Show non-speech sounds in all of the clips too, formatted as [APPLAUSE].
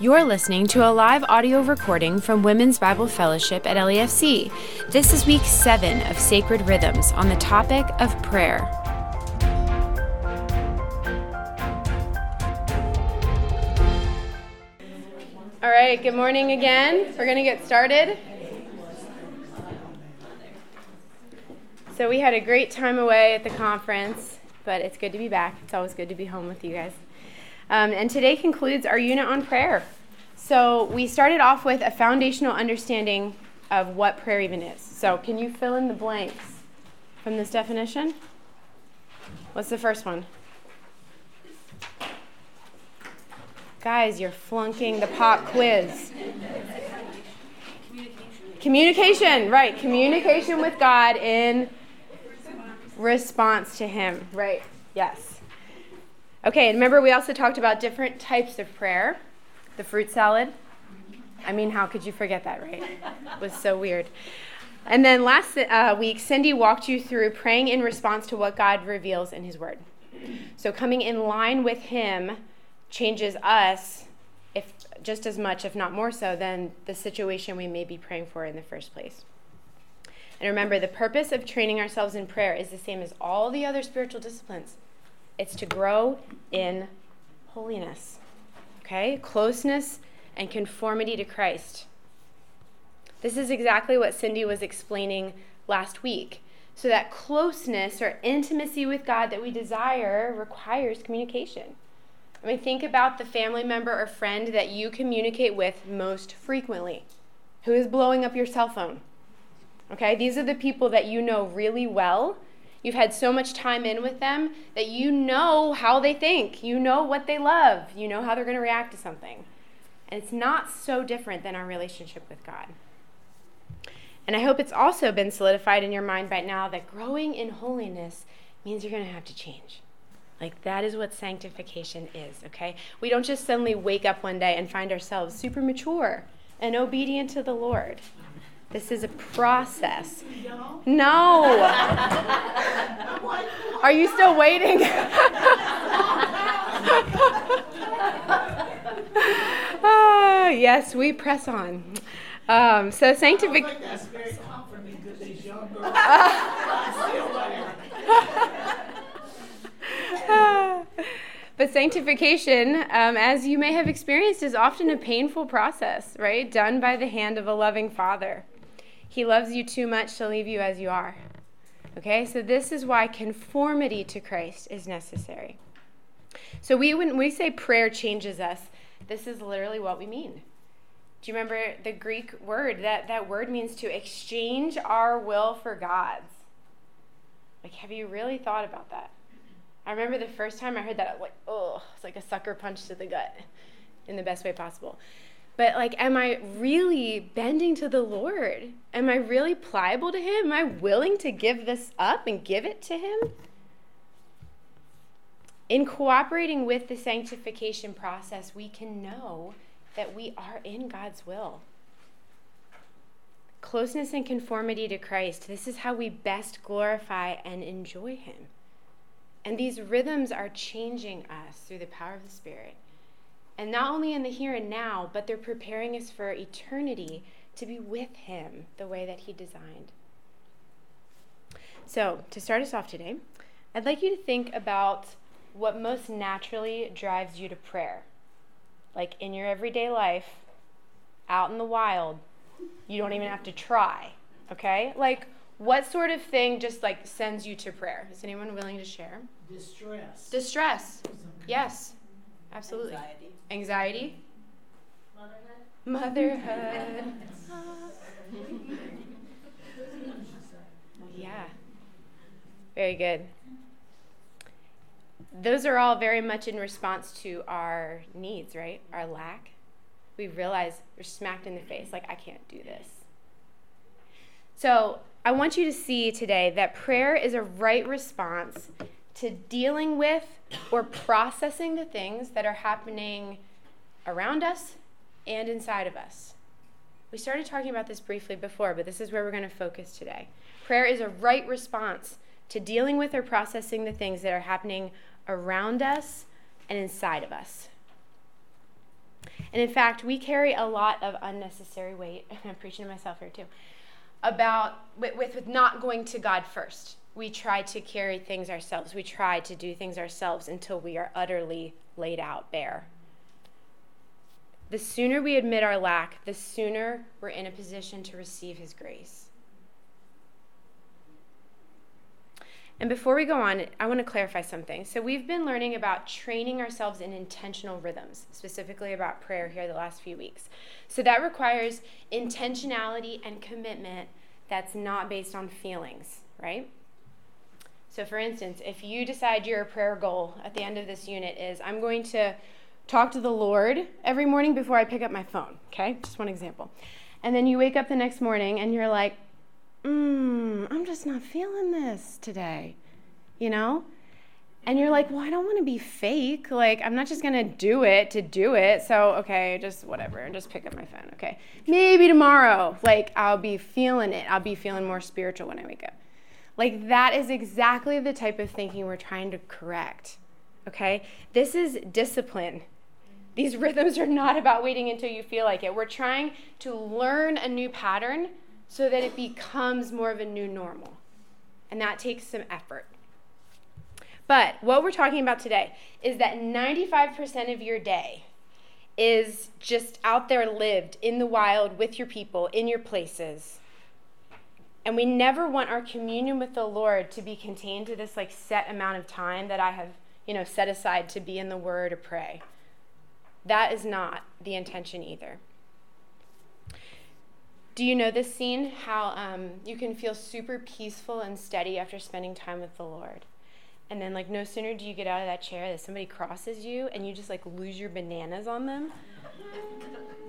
You're listening to a live audio recording from Women's Bible Fellowship at LEFC. This is week seven of Sacred Rhythms on the topic of prayer. All right, good morning again. We're going to get started. So, we had a great time away at the conference, but it's good to be back. It's always good to be home with you guys. Um, and today concludes our unit on prayer. So, we started off with a foundational understanding of what prayer even is. So, can you fill in the blanks from this definition? What's the first one? Guys, you're flunking the pop quiz. Communication, right. Communication with God in response to Him. Right. Yes. Okay, and remember we also talked about different types of prayer. The fruit salad. I mean, how could you forget that, right? It was so weird. And then last uh, week, Cindy walked you through praying in response to what God reveals in His Word. So coming in line with Him changes us, if just as much, if not more so, than the situation we may be praying for in the first place. And remember, the purpose of training ourselves in prayer is the same as all the other spiritual disciplines. It's to grow in holiness, okay? Closeness and conformity to Christ. This is exactly what Cindy was explaining last week. So, that closeness or intimacy with God that we desire requires communication. I mean, think about the family member or friend that you communicate with most frequently. Who is blowing up your cell phone? Okay, these are the people that you know really well You've had so much time in with them that you know how they think. You know what they love. You know how they're going to react to something. And it's not so different than our relationship with God. And I hope it's also been solidified in your mind by now that growing in holiness means you're going to have to change. Like, that is what sanctification is, okay? We don't just suddenly wake up one day and find ourselves super mature and obedient to the Lord. This is a process. No. [LAUGHS] Are you still waiting? [LAUGHS] ah, yes, we press on. Um, so sanctification. [LAUGHS] But sanctification, um, as you may have experienced, is often a painful process, right? Done by the hand of a loving father. He loves you too much to leave you as you are. Okay, so this is why conformity to Christ is necessary. So we when we say prayer changes us, this is literally what we mean. Do you remember the Greek word? That that word means to exchange our will for God's. Like, have you really thought about that? I remember the first time I heard that, I was like, oh, it's like a sucker punch to the gut in the best way possible. But like, am I really bending to the Lord? Am I really pliable to Him? Am I willing to give this up and give it to Him? In cooperating with the sanctification process, we can know that we are in God's will. Closeness and conformity to Christ, this is how we best glorify and enjoy Him. And these rhythms are changing us through the power of the Spirit. And not only in the here and now, but they're preparing us for eternity to be with Him the way that He designed. So, to start us off today, I'd like you to think about what most naturally drives you to prayer. Like in your everyday life, out in the wild, you don't even have to try, okay? Like, what sort of thing just like sends you to prayer? Is anyone willing to share? Distress. Distress. Yes, absolutely. Anxiety. Anxiety. Motherhood. Motherhood. [LAUGHS] yeah. Very good. Those are all very much in response to our needs, right? Our lack. We realize we're smacked in the face, like, I can't do this. So, I want you to see today that prayer is a right response to dealing with or processing the things that are happening around us and inside of us. We started talking about this briefly before, but this is where we're going to focus today. Prayer is a right response to dealing with or processing the things that are happening around us and inside of us. And in fact, we carry a lot of unnecessary weight. And [LAUGHS] I'm preaching to myself here too. About with, with, with not going to God first. We try to carry things ourselves. We try to do things ourselves until we are utterly laid out bare. The sooner we admit our lack, the sooner we're in a position to receive His grace. And before we go on, I want to clarify something. So, we've been learning about training ourselves in intentional rhythms, specifically about prayer here the last few weeks. So, that requires intentionality and commitment that's not based on feelings, right? So, for instance, if you decide your prayer goal at the end of this unit is, I'm going to talk to the Lord every morning before I pick up my phone, okay? Just one example. And then you wake up the next morning and you're like, mm, I'm just not feeling this today, you know? And you're like, well, I don't want to be fake. Like, I'm not just going to do it to do it. So, okay, just whatever, and just pick up my phone. Okay. Maybe tomorrow, like, I'll be feeling it. I'll be feeling more spiritual when I wake up. Like, that is exactly the type of thinking we're trying to correct. Okay. This is discipline. These rhythms are not about waiting until you feel like it. We're trying to learn a new pattern so that it becomes more of a new normal. And that takes some effort. But what we're talking about today is that 95% of your day is just out there lived in the wild with your people, in your places. And we never want our communion with the Lord to be contained to this like set amount of time that I have, you know, set aside to be in the word or pray. That is not the intention either. Do you know this scene? How um, you can feel super peaceful and steady after spending time with the Lord. And then, like, no sooner do you get out of that chair that somebody crosses you and you just, like, lose your bananas on them.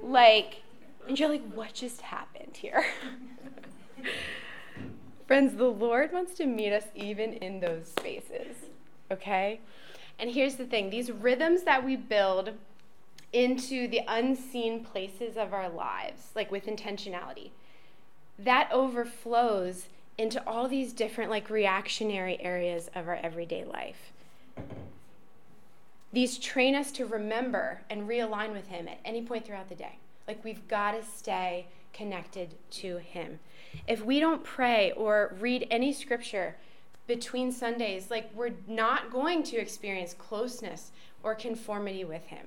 like, and you're like, what just happened here? [LAUGHS] Friends, the Lord wants to meet us even in those spaces, okay? And here's the thing these rhythms that we build into the unseen places of our lives, like with intentionality. That overflows into all these different, like, reactionary areas of our everyday life. These train us to remember and realign with Him at any point throughout the day. Like, we've got to stay connected to Him. If we don't pray or read any scripture between Sundays, like, we're not going to experience closeness or conformity with Him.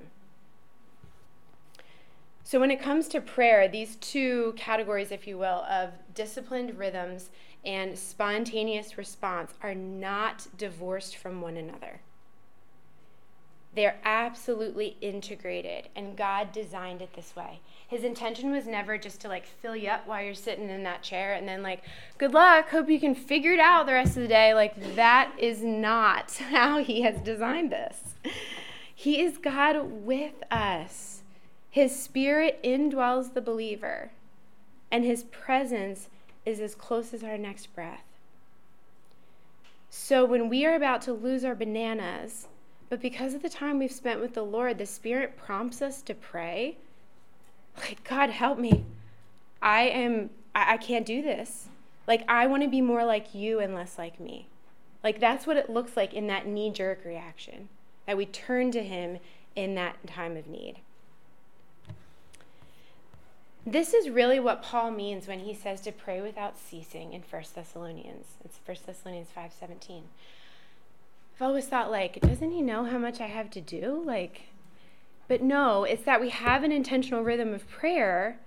So, when it comes to prayer, these two categories, if you will, of disciplined rhythms and spontaneous response are not divorced from one another. They're absolutely integrated, and God designed it this way. His intention was never just to like fill you up while you're sitting in that chair and then, like, good luck, hope you can figure it out the rest of the day. Like, that is not [LAUGHS] how He has designed this. He is God with us. His spirit indwells the believer, and his presence is as close as our next breath. So when we are about to lose our bananas, but because of the time we've spent with the Lord, the Spirit prompts us to pray. Like, God, help me. I am, I, I can't do this. Like, I want to be more like you and less like me. Like, that's what it looks like in that knee jerk reaction, that we turn to Him in that time of need. This is really what Paul means when he says to pray without ceasing in 1 Thessalonians. It's 1 Thessalonians 5:17. I've always thought like, doesn't he know how much I have to do? Like but no, it's that we have an intentional rhythm of prayer,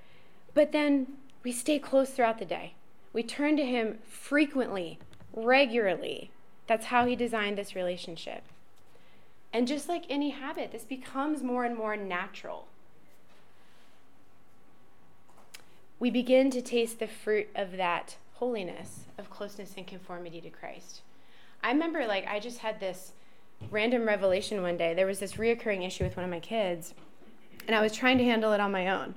but then we stay close throughout the day. We turn to him frequently, regularly. That's how he designed this relationship. And just like any habit, this becomes more and more natural. we begin to taste the fruit of that holiness, of closeness and conformity to Christ. I remember, like, I just had this random revelation one day. There was this reoccurring issue with one of my kids, and I was trying to handle it on my own.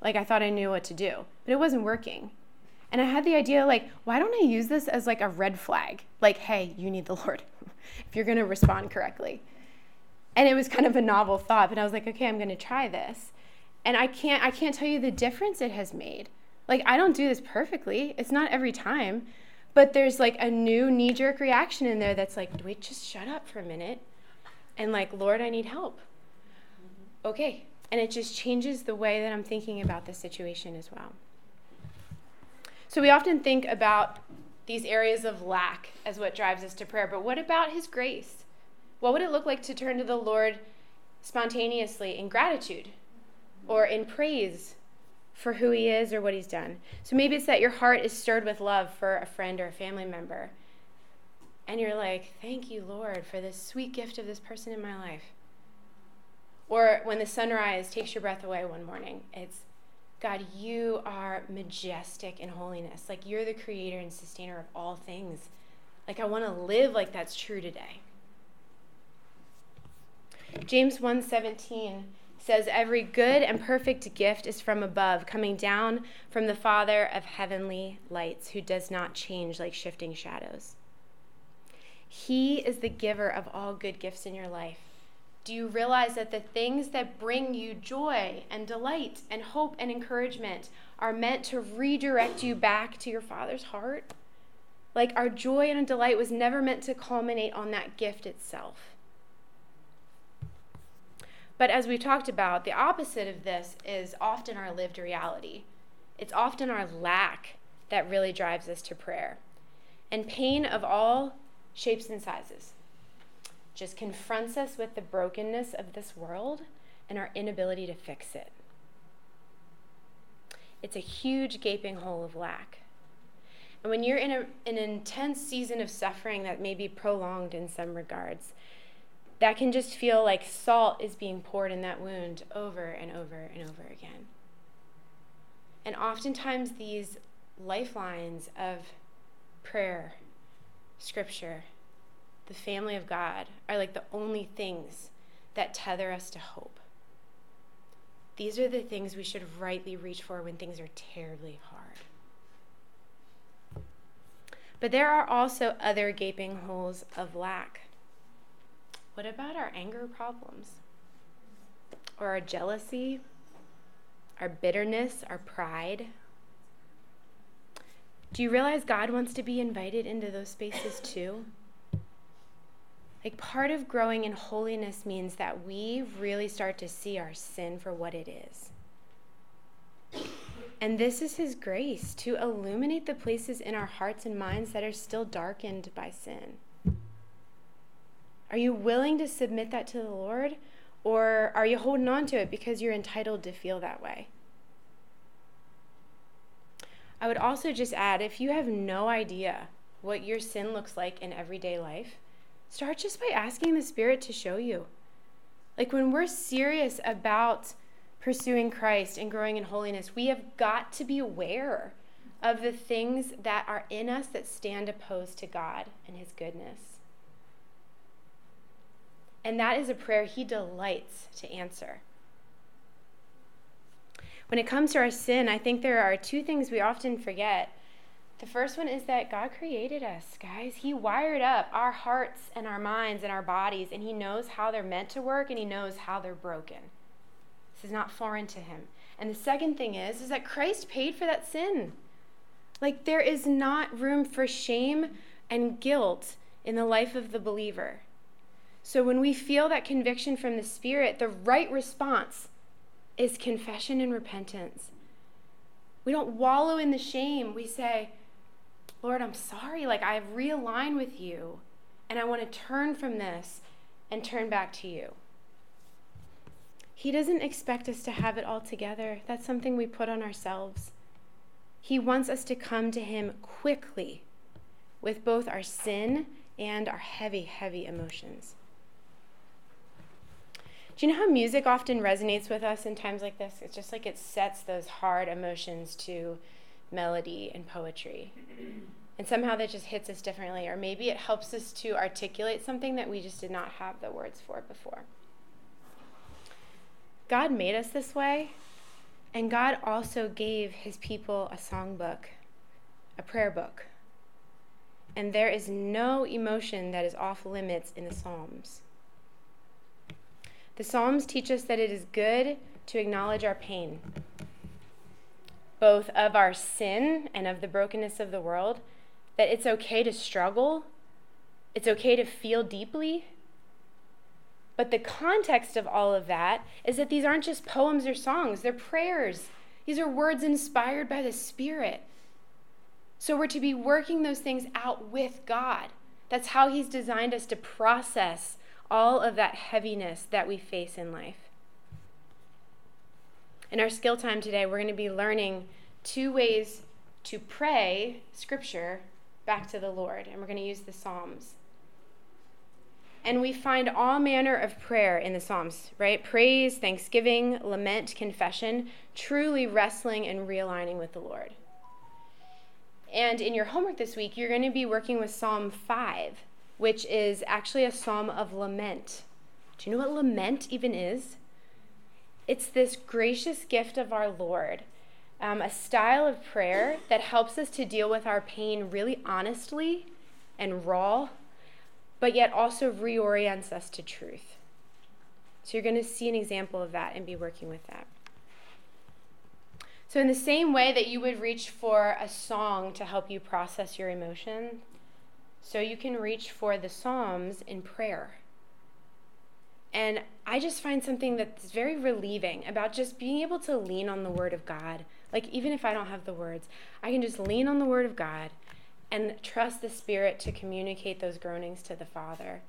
Like, I thought I knew what to do, but it wasn't working. And I had the idea, like, why don't I use this as like a red flag? Like, hey, you need the [LAUGHS] Lord if you're going to respond correctly. And it was kind of a novel thought, but I was like, okay, I'm going to try this and I can't I can't tell you the difference it has made. Like I don't do this perfectly. It's not every time, but there's like a new knee jerk reaction in there that's like, wait, just shut up for a minute, and like, Lord, I need help. Okay, And it just changes the way that I'm thinking about the situation as well. So we often think about these areas of lack as what drives us to prayer, but what about His grace? What would it look like to turn to the Lord spontaneously in gratitude or in praise for who He is or what He's done? So maybe it's that your heart is stirred with love for a friend or a family member. And you're like, thank you, Lord, for this sweet gift of this person in my life. Or when the sunrise takes your breath away one morning, it's, God, you are majestic in holiness. Like you're the creator and sustainer of all things. Like I want to live like that's true today. James 1:17 says every good and perfect gift is from above, coming down from the Father of heavenly lights, who does not change like shifting shadows. He is the giver of all good gifts in your life. Do you realize that the things that bring you joy and delight and hope and encouragement are meant to redirect you back to your Father's heart? Like our joy and delight was never meant to culminate on that gift itself. But as we talked about, the opposite of this is often our lived reality. It's often our lack that really drives us to prayer. And pain of all shapes and sizes just confronts us with the brokenness of this world and our inability to fix it. It's a huge gaping hole of lack. And when you're in a, an intense season of suffering that may be prolonged in some regards, that can just feel like salt is being poured in that wound over and over and over again. And oftentimes, these lifelines of prayer, scripture, the family of God are like the only things that tether us to hope. These are the things we should rightly reach for when things are terribly hard. But there are also other gaping holes of lack. What about our anger problems? Or our jealousy? Our bitterness? Our pride? Do you realize God wants to be invited into those spaces too? Like, part of growing in holiness means that we really start to see our sin for what it is. And this is His grace to illuminate the places in our hearts and minds that are still darkened by sin. Are you willing to submit that to the Lord? Or are you holding on to it because you're entitled to feel that way? I would also just add if you have no idea what your sin looks like in everyday life, Start just by asking the Spirit to show you. Like when we're serious about pursuing Christ and growing in holiness, we have got to be aware of the things that are in us that stand opposed to God and His goodness. And that is a prayer He delights to answer. When it comes to our sin, I think there are two things we often forget. The first one is that God created us, guys. He wired up our hearts and our minds and our bodies, and He knows how they're meant to work and He knows how they're broken. This is not foreign to Him. And the second thing is, is that Christ paid for that sin. Like there is not room for shame and guilt in the life of the believer. So when we feel that conviction from the Spirit, the right response is confession and repentance. We don't wallow in the shame. We say, Lord, I'm sorry. Like, I've realigned with you, and I want to turn from this and turn back to you. He doesn't expect us to have it all together. That's something we put on ourselves. He wants us to come to Him quickly with both our sin and our heavy, heavy emotions. Do you know how music often resonates with us in times like this? It's just like it sets those hard emotions to melody and poetry. And somehow that just hits us differently, or maybe it helps us to articulate something that we just did not have the words for before. God made us this way, and God also gave his people a songbook, a prayer book. And there is no emotion that is off limits in the Psalms. The Psalms teach us that it is good to acknowledge our pain both of our sin and of the brokenness of the world, that it's okay to struggle, it's okay to feel deeply, But the context of all of that is that these aren't just poems or songs, they're prayers. These are words inspired by the Spirit. So we're to be working those things out with God. That's how He's designed us to process all of that heaviness that we face in life. In our skill time today, we're going to be learning two ways to pray scripture back to the Lord, and we're going to use the Psalms. And we find all manner of prayer in the Psalms, right? Praise, thanksgiving, lament, confession, truly wrestling and realigning with the Lord. And in your homework this week, you're going to be working with Psalm 5, which is actually a psalm of lament. Do you know what lament even is? It's this gracious gift of our Lord, um, a style of prayer that helps us to deal with our pain really honestly and raw, but yet also reorients us to truth. So you're going to see an example of that and be working with that. So, in the same way that you would reach for a song to help you process your emotion, so you can reach for the Psalms in prayer. And I just find something that's very relieving about just being able to lean on the Word of God. Like, even if I don't have the words, I can just lean on the Word of God and trust the Spirit to communicate those groanings to the Father.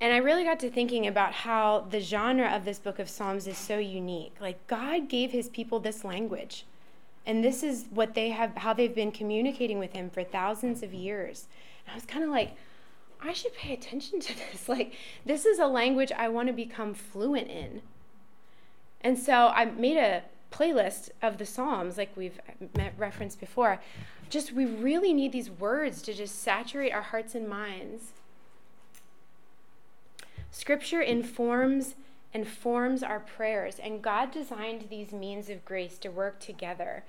And I really got to thinking about how the genre of this book of Psalms is so unique. Like God gave his people this language. And this is what they have how they've been communicating with him for thousands of years. And I was kind of like I should pay attention to [LAUGHS] this. Like this is a language I want to become fluent in. And so I made a playlist of the Psalms like we've referenced before. Just we really need these words to just saturate our hearts and minds Scripture informs and forms our prayers, and God designed these means of grace to work together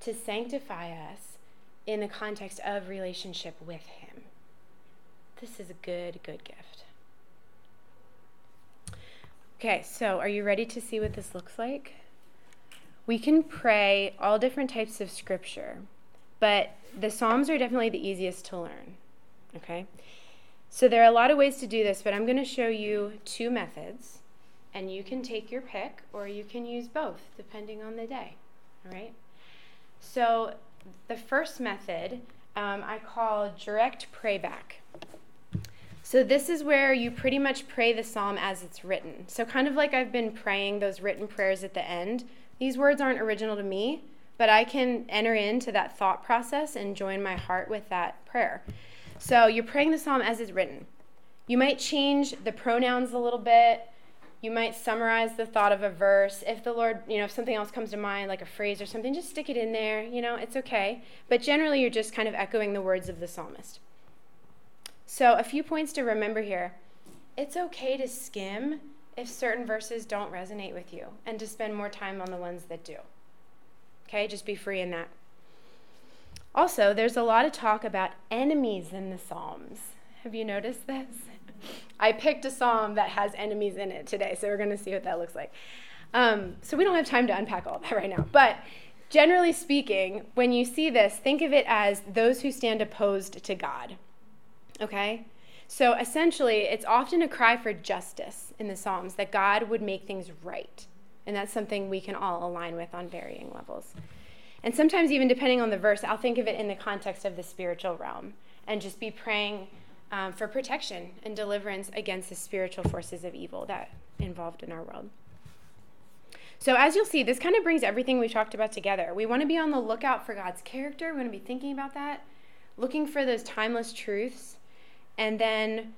to sanctify us in the context of relationship with Him. This is a good, good gift. Okay, so are you ready to see what this looks like? We can pray all different types of scripture, but the Psalms are definitely the easiest to learn. Okay? So there are a lot of ways to do this, but I'm going to show you two methods, and you can take your pick or you can use both depending on the day. All right? So the first method um, I call direct prayback. So this is where you pretty much pray the psalm as it's written. So kind of like I've been praying those written prayers at the end. These words aren't original to me, but I can enter into that thought process and join my heart with that prayer. So you're praying the psalm as it's written. You might change the pronouns a little bit. You might summarize the thought of a verse. If the Lord, you know, if something else comes to mind, like a phrase or something, just stick it in there. You know, it's okay. But generally, you're just kind of echoing the words of the psalmist. So, a few points to remember here. It's okay to skim if certain verses don't resonate with you and to spend more time on the ones that do. Okay, just be free in that. Also, there's a lot of talk about enemies in the Psalms. Have you noticed this? I picked a psalm that has enemies in it today, so we're going to see what that looks like. Um, so we don't have time to unpack all that right now. But generally speaking, when you see this, think of it as those who stand opposed to God. Okay? So essentially, it's often a cry for justice in the Psalms that God would make things right. And that's something we can all align with on varying levels. And sometimes, even depending on the verse, I'll think of it in the context of the spiritual realm and just be praying um, for protection and deliverance against the spiritual forces of evil that involved in our world. So, as you'll see, this kind of brings everything we talked about together. We want to be on the lookout for God's character. We want to be thinking about that, looking for those timeless truths, and then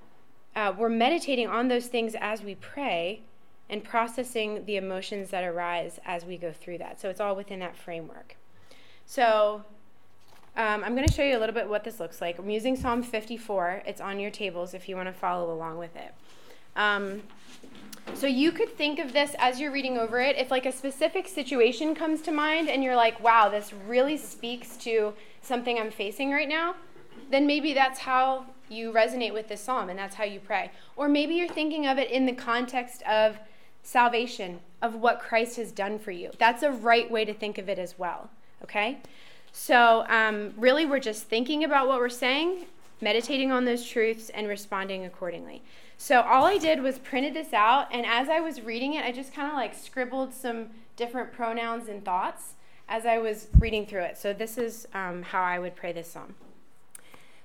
uh, we're meditating on those things as we pray and processing the emotions that arise as we go through that. So, it's all within that framework. So um, I'm going to show you a little bit what this looks like. I'm using Psalm 54. It's on your tables if you want to follow along with it. Um, so you could think of this as you're reading over it. If like a specific situation comes to mind and you're like, wow, this really speaks to something I'm facing right now, then maybe that's how you resonate with this psalm and that's how you pray. Or maybe you're thinking of it in the context of salvation, of what Christ has done for you. That's a right way to think of it as well okay? So, um, really, we're just thinking about what we're saying meditating on those truths and responding accordingly. So all I did was printed this out, and as I was reading it, I just kind of like scribbled some different pronouns and thoughts as I was reading through it. So this is um, how I would pray this psalm.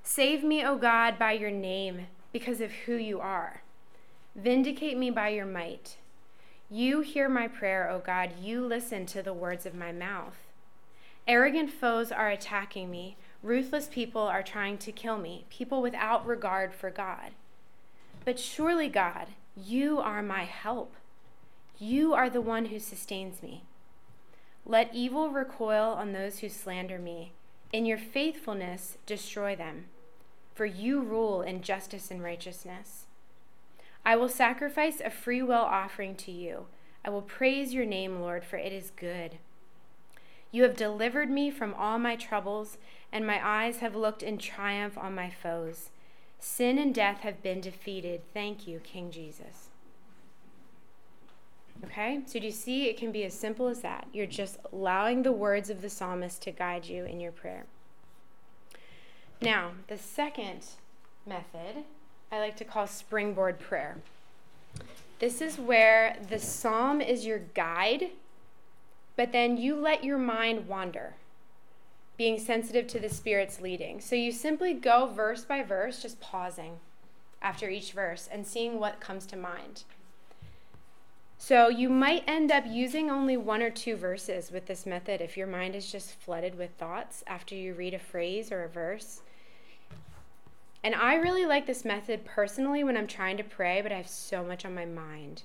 Save me, O God, by your name, because of who you are. Vindicate me by your might. You hear my prayer, O God. You listen to the words of my mouth. Arrogant foes are attacking me. Ruthless people are trying to kill me, people without regard for God. But surely, God, you are my help. You are the one who sustains me. Let evil recoil on those who slander me. In your faithfulness, destroy them. For you rule in justice and righteousness. I will sacrifice a free will offering to you. I will praise your name, Lord, for it is good. You have delivered me from all my troubles, and my eyes have looked in triumph on my foes. Sin and death have been defeated. Thank you, King Jesus. Okay, so do you see it can be as simple as that? You're just allowing the words of the psalmist to guide you in your prayer. Now, the second method I like to call springboard prayer. This is where the psalm is your guide, but then you let your mind wander, being sensitive to the Spirit's leading. So you simply go verse by verse, just pausing after each verse and seeing what comes to mind. So you might end up using only one or two verses with this method if your mind is just flooded with thoughts after you read a phrase or a verse. And I really like this method personally when I'm trying to pray, but I have so much on my mind.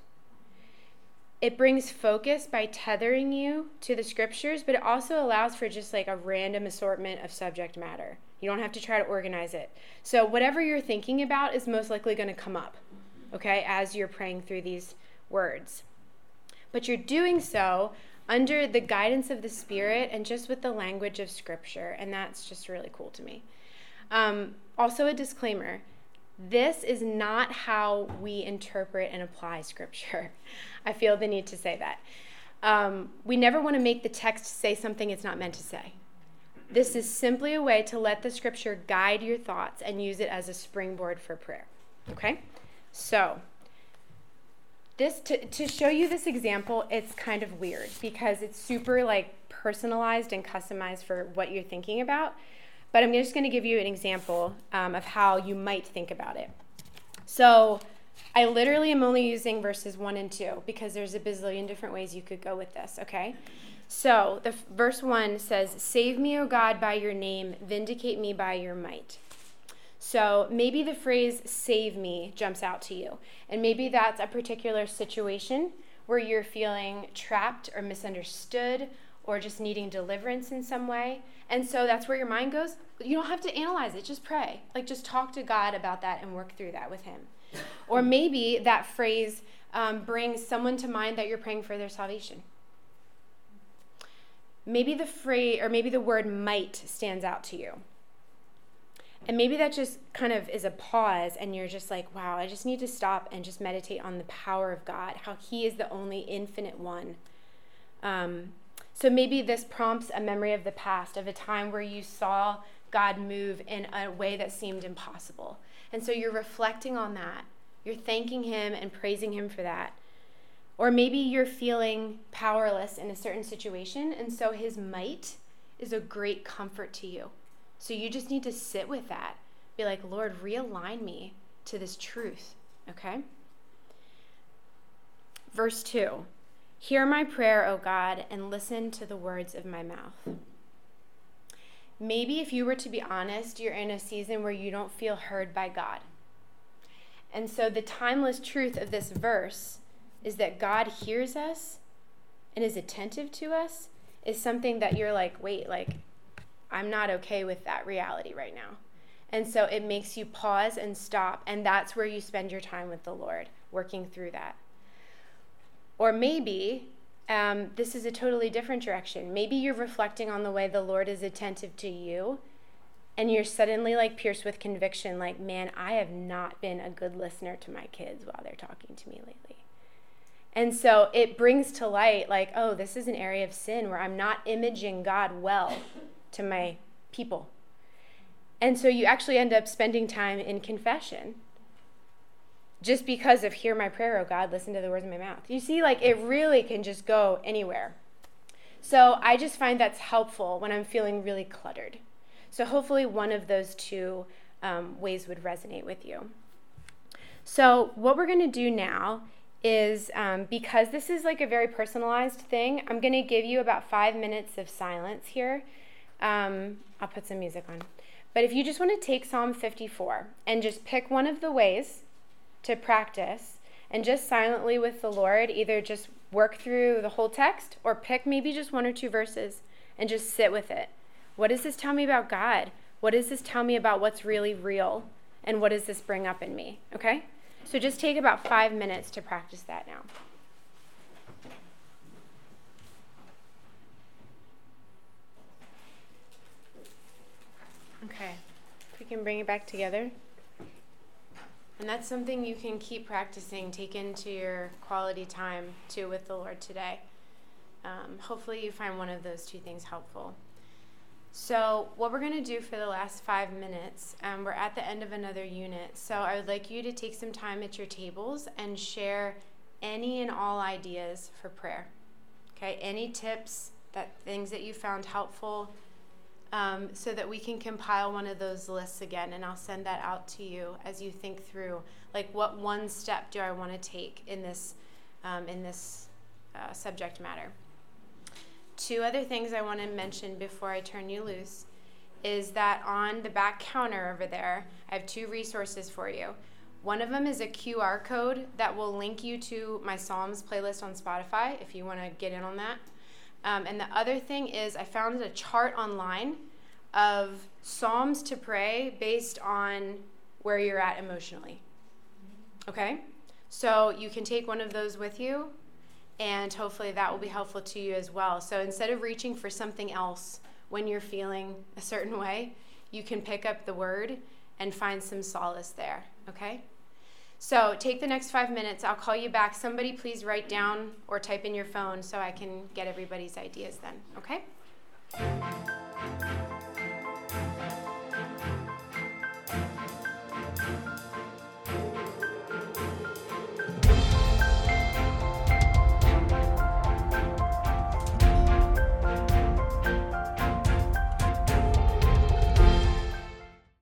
It brings focus by tethering you to the scriptures, but it also allows for just like a random assortment of subject matter. You don't have to try to organize it. So, whatever you're thinking about is most likely going to come up, okay, as you're praying through these words. But you're doing so under the guidance of the Spirit and just with the language of Scripture. And that's just really cool to me. Um, also, a disclaimer this is not how we interpret and apply Scripture. [LAUGHS] I feel the need to say that. Um, we never want to make the text say something it's not meant to say. This is simply a way to let the Scripture guide your thoughts and use it as a springboard for prayer. Okay? So, this to, to show you this example it's kind of weird because it's super like personalized and customized for what you're thinking about but i'm just going to give you an example um, of how you might think about it so i literally am only using verses 1 and 2 because there's a bazillion different ways you could go with this okay so the verse 1 says save me o god by your name vindicate me by your might so maybe the phrase save me jumps out to you. And maybe that's a particular situation where you're feeling trapped or misunderstood or just needing deliverance in some way. And so that's where your mind goes. You don't have to analyze it, just pray. Like just talk to God about that and work through that with Him. Or maybe that phrase um, brings someone to mind that you're praying for their salvation. Maybe the phrase or maybe the word might stands out to you. And maybe that just kind of is a pause, and you're just like, wow, I just need to stop and just meditate on the power of God, how He is the only infinite one. Um, so maybe this prompts a memory of the past, of a time where you saw God move in a way that seemed impossible. And so you're reflecting on that. You're thanking Him and praising Him for that. Or maybe you're feeling powerless in a certain situation, and so His might is a great comfort to you. So you just need to sit with that. Be like, Lord, realign me to this truth. Okay? Verse 2 Hear my prayer, O God, and listen to the words of my mouth. Maybe if you were to be honest, you're in a season where you don't feel heard by God. And so the timeless truth of this verse is that God hears us and is attentive to us is something that you're like, wait, like I'm not okay with that reality right now. And so it makes you pause and stop, and that's where you spend your time with the Lord, working through that. Or maybe um, this is a totally different direction. Maybe you're reflecting on the way the Lord is attentive to you, and you're suddenly like pierced with conviction like, man, I have not been a good listener to my kids while they're talking to me lately. And so it brings to light, like, oh, this is an area of sin where I'm not imaging God well to my people. And so you actually end up spending time in confession just because of hear my prayer, oh God, listen to the words of my mouth. You see, like it really can just go anywhere. So I just find that's helpful when I'm feeling really cluttered. So hopefully one of those two um, ways would resonate with you. So what we're going to do now is um, because this is like a very personalized thing, I'm going to give you about five minutes of silence here. Um, I'll put some music on. But if you just want to take Psalm 54 and just pick one of the ways to practice and just silently with the Lord, either just work through the whole text or pick maybe just one or two verses and just sit with it. What does this tell me about God? What does this tell me about what's really real? And what does this bring up in me? Okay? So just take about five minutes to practice that now. Okay, we can bring it back together. And that's something you can keep practicing, take into your quality time too with the Lord today. Um, hopefully, you find one of those two things helpful. So, what we're going to do for the last five minutes, um, we're at the end of another unit. So, I would like you to take some time at your tables and share any and all ideas for prayer. Okay, any tips, that things that you found helpful, um, so that we can compile one of those lists again and I'll send that out to you as you think through like what one step do I want to take in this um, in this uh, subject matter. Two other things I want to mention before I turn you loose is that on the back counter over there, I have two resources for you. One of them is a QR code that will link you to my Psalms playlist on Spotify if you want to get in on that. Um, and the other thing is, I found a chart online of Psalms to pray based on where you're at emotionally. Okay? So you can take one of those with you, and hopefully that will be helpful to you as well. So instead of reaching for something else when you're feeling a certain way, you can pick up the word and find some solace there. Okay? So take the next five minutes. I'll call you back. Somebody please write down or type in your phone so I can get everybody's ideas then, okay?